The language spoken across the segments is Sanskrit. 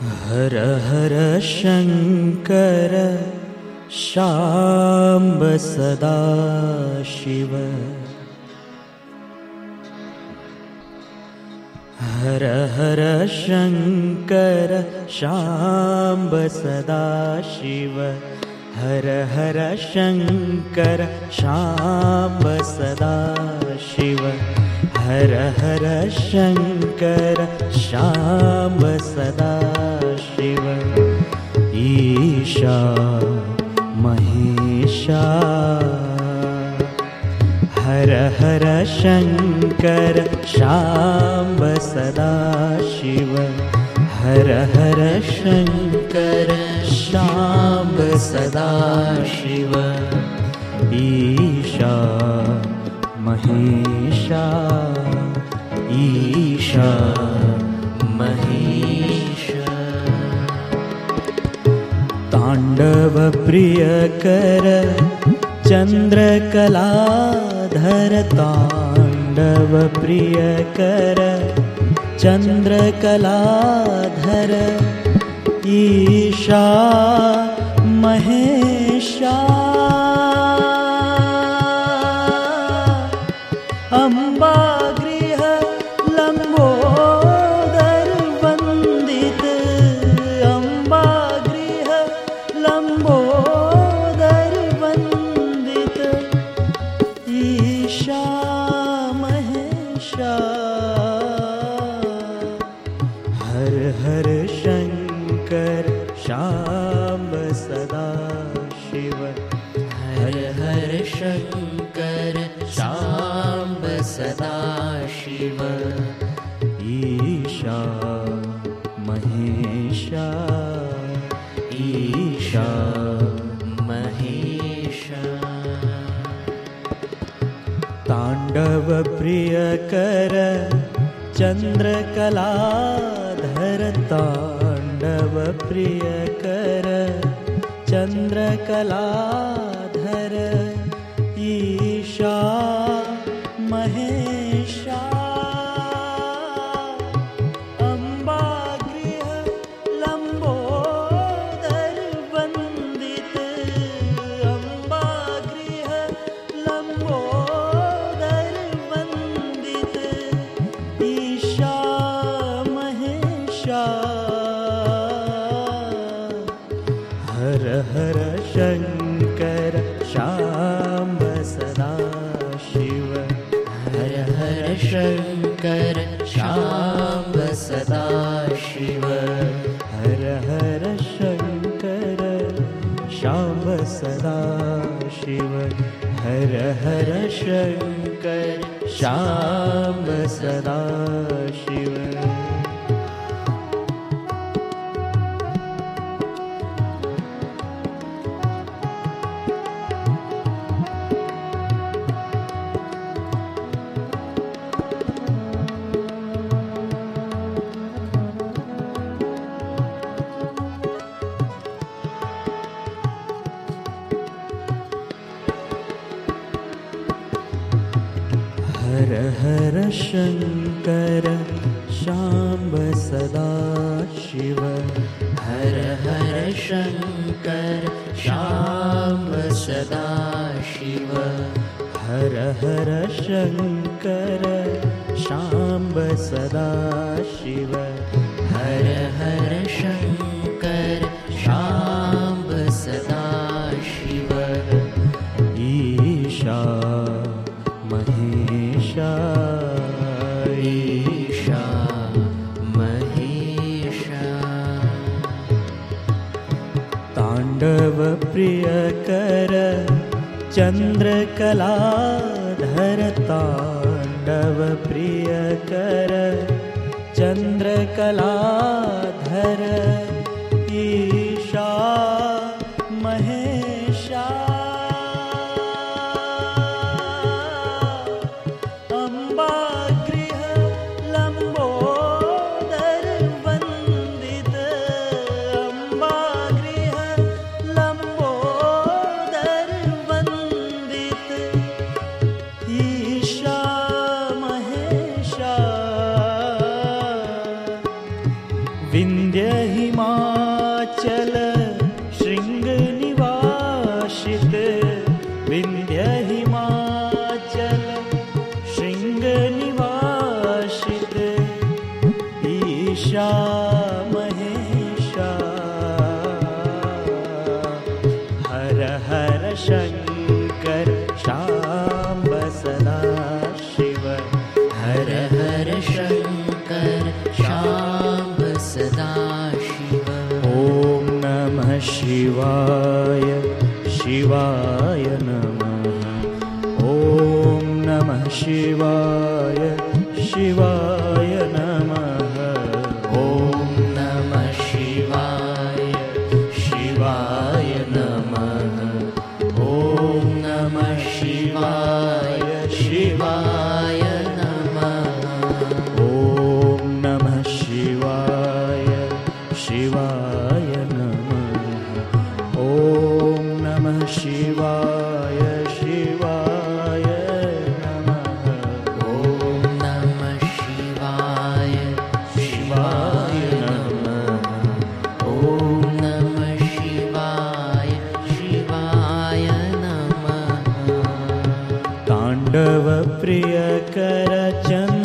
हर हर शङ्कर शाम्ब सदा शिव। हर हर शङ्कर शाम्ब सदा शिव। हर हर शङ्कर शाम्ब सदा शिव। हर हर शङ्कर शाम्ब सदा ईशा महेशा। हर हर शङ्कर शाम्ब सदा शिव। हर हर शङ्कर शाम्ब सदा शिव। ईशा महेशा ईशा ताण्डवप्रियकर चन्द्रकलाधर ताण्डवप्रियकर चन्द्रकलाधर ईशा महेशा हर हर शङ्कर शाम्ब सदा शिव। ईशा महेशा ईशा महेशा। ताण्डवप्रियकर चन्द्रकलाधर ताण्डवप्रियकर र ईशा। सदा शिव। हर हर शङ्कर शाम्ब सदा शिव। हर हर शङ्कर शाम्ब सदा शाम्ब सदा शिव। हर हर शङ्कर शाम्ब सदा शिव। हर हर शङ्कर शाम्ब सदा शिव। हर हर प्रिय कर चन्द्रकला धर प्रिय कर चन्द्रकला धर ्या महे हर हर शङ्कर श्यां बदा शिव। हर हर शङ्कर श्यां सदा शिव। ॐ नमः शिवाय शिवाय नमः। ॐ नमः शिवाय। व प्रियकरचं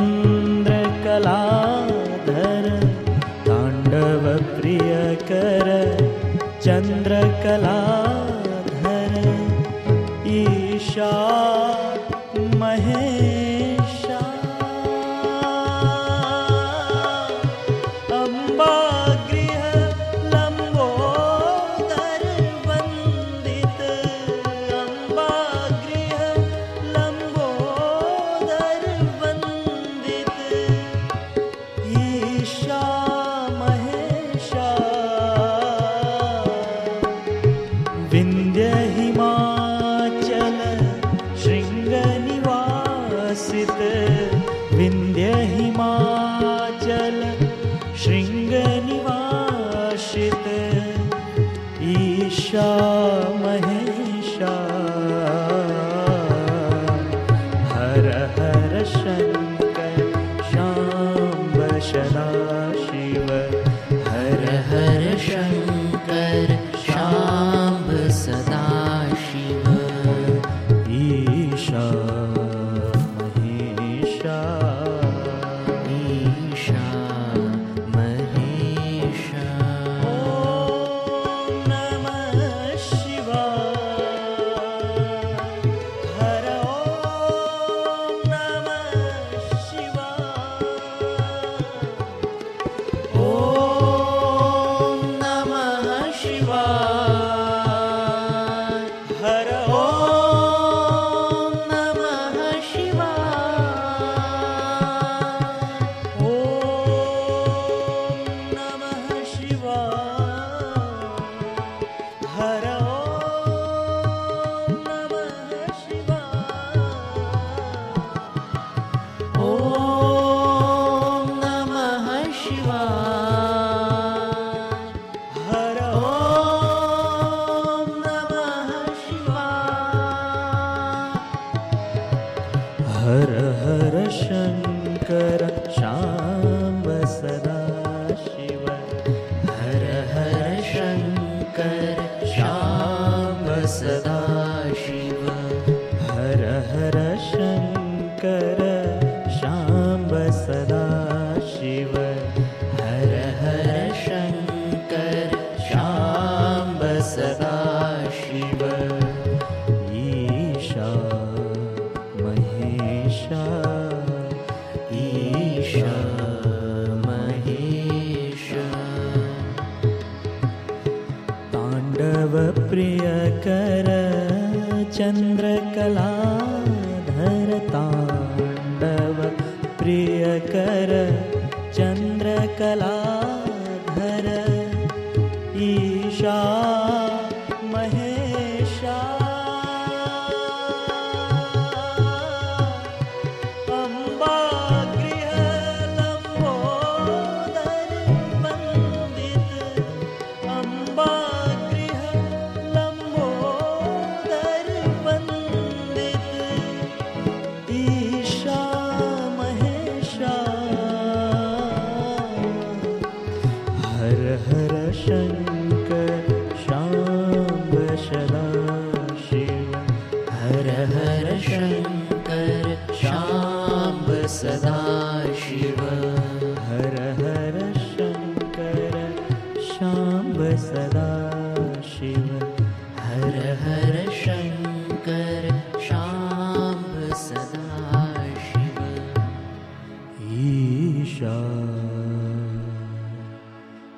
व प्रियकर चन्द्रकला प्रियकर चन्द्रकला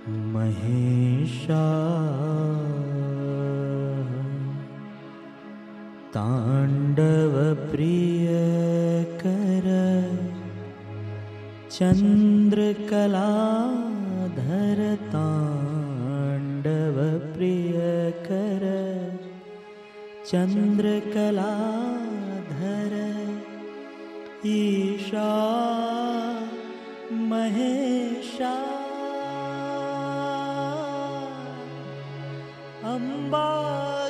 महेशा। ताण्डवप्रियकर। चन्द्रकलाधर। ताण्डवप्रियकर। चन्द्रकलाधर। ईशा महेशा अम्बागृह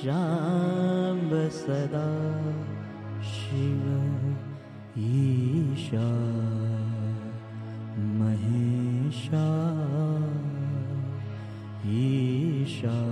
शाम्ब सदा शिव ईशा महेशा ईशा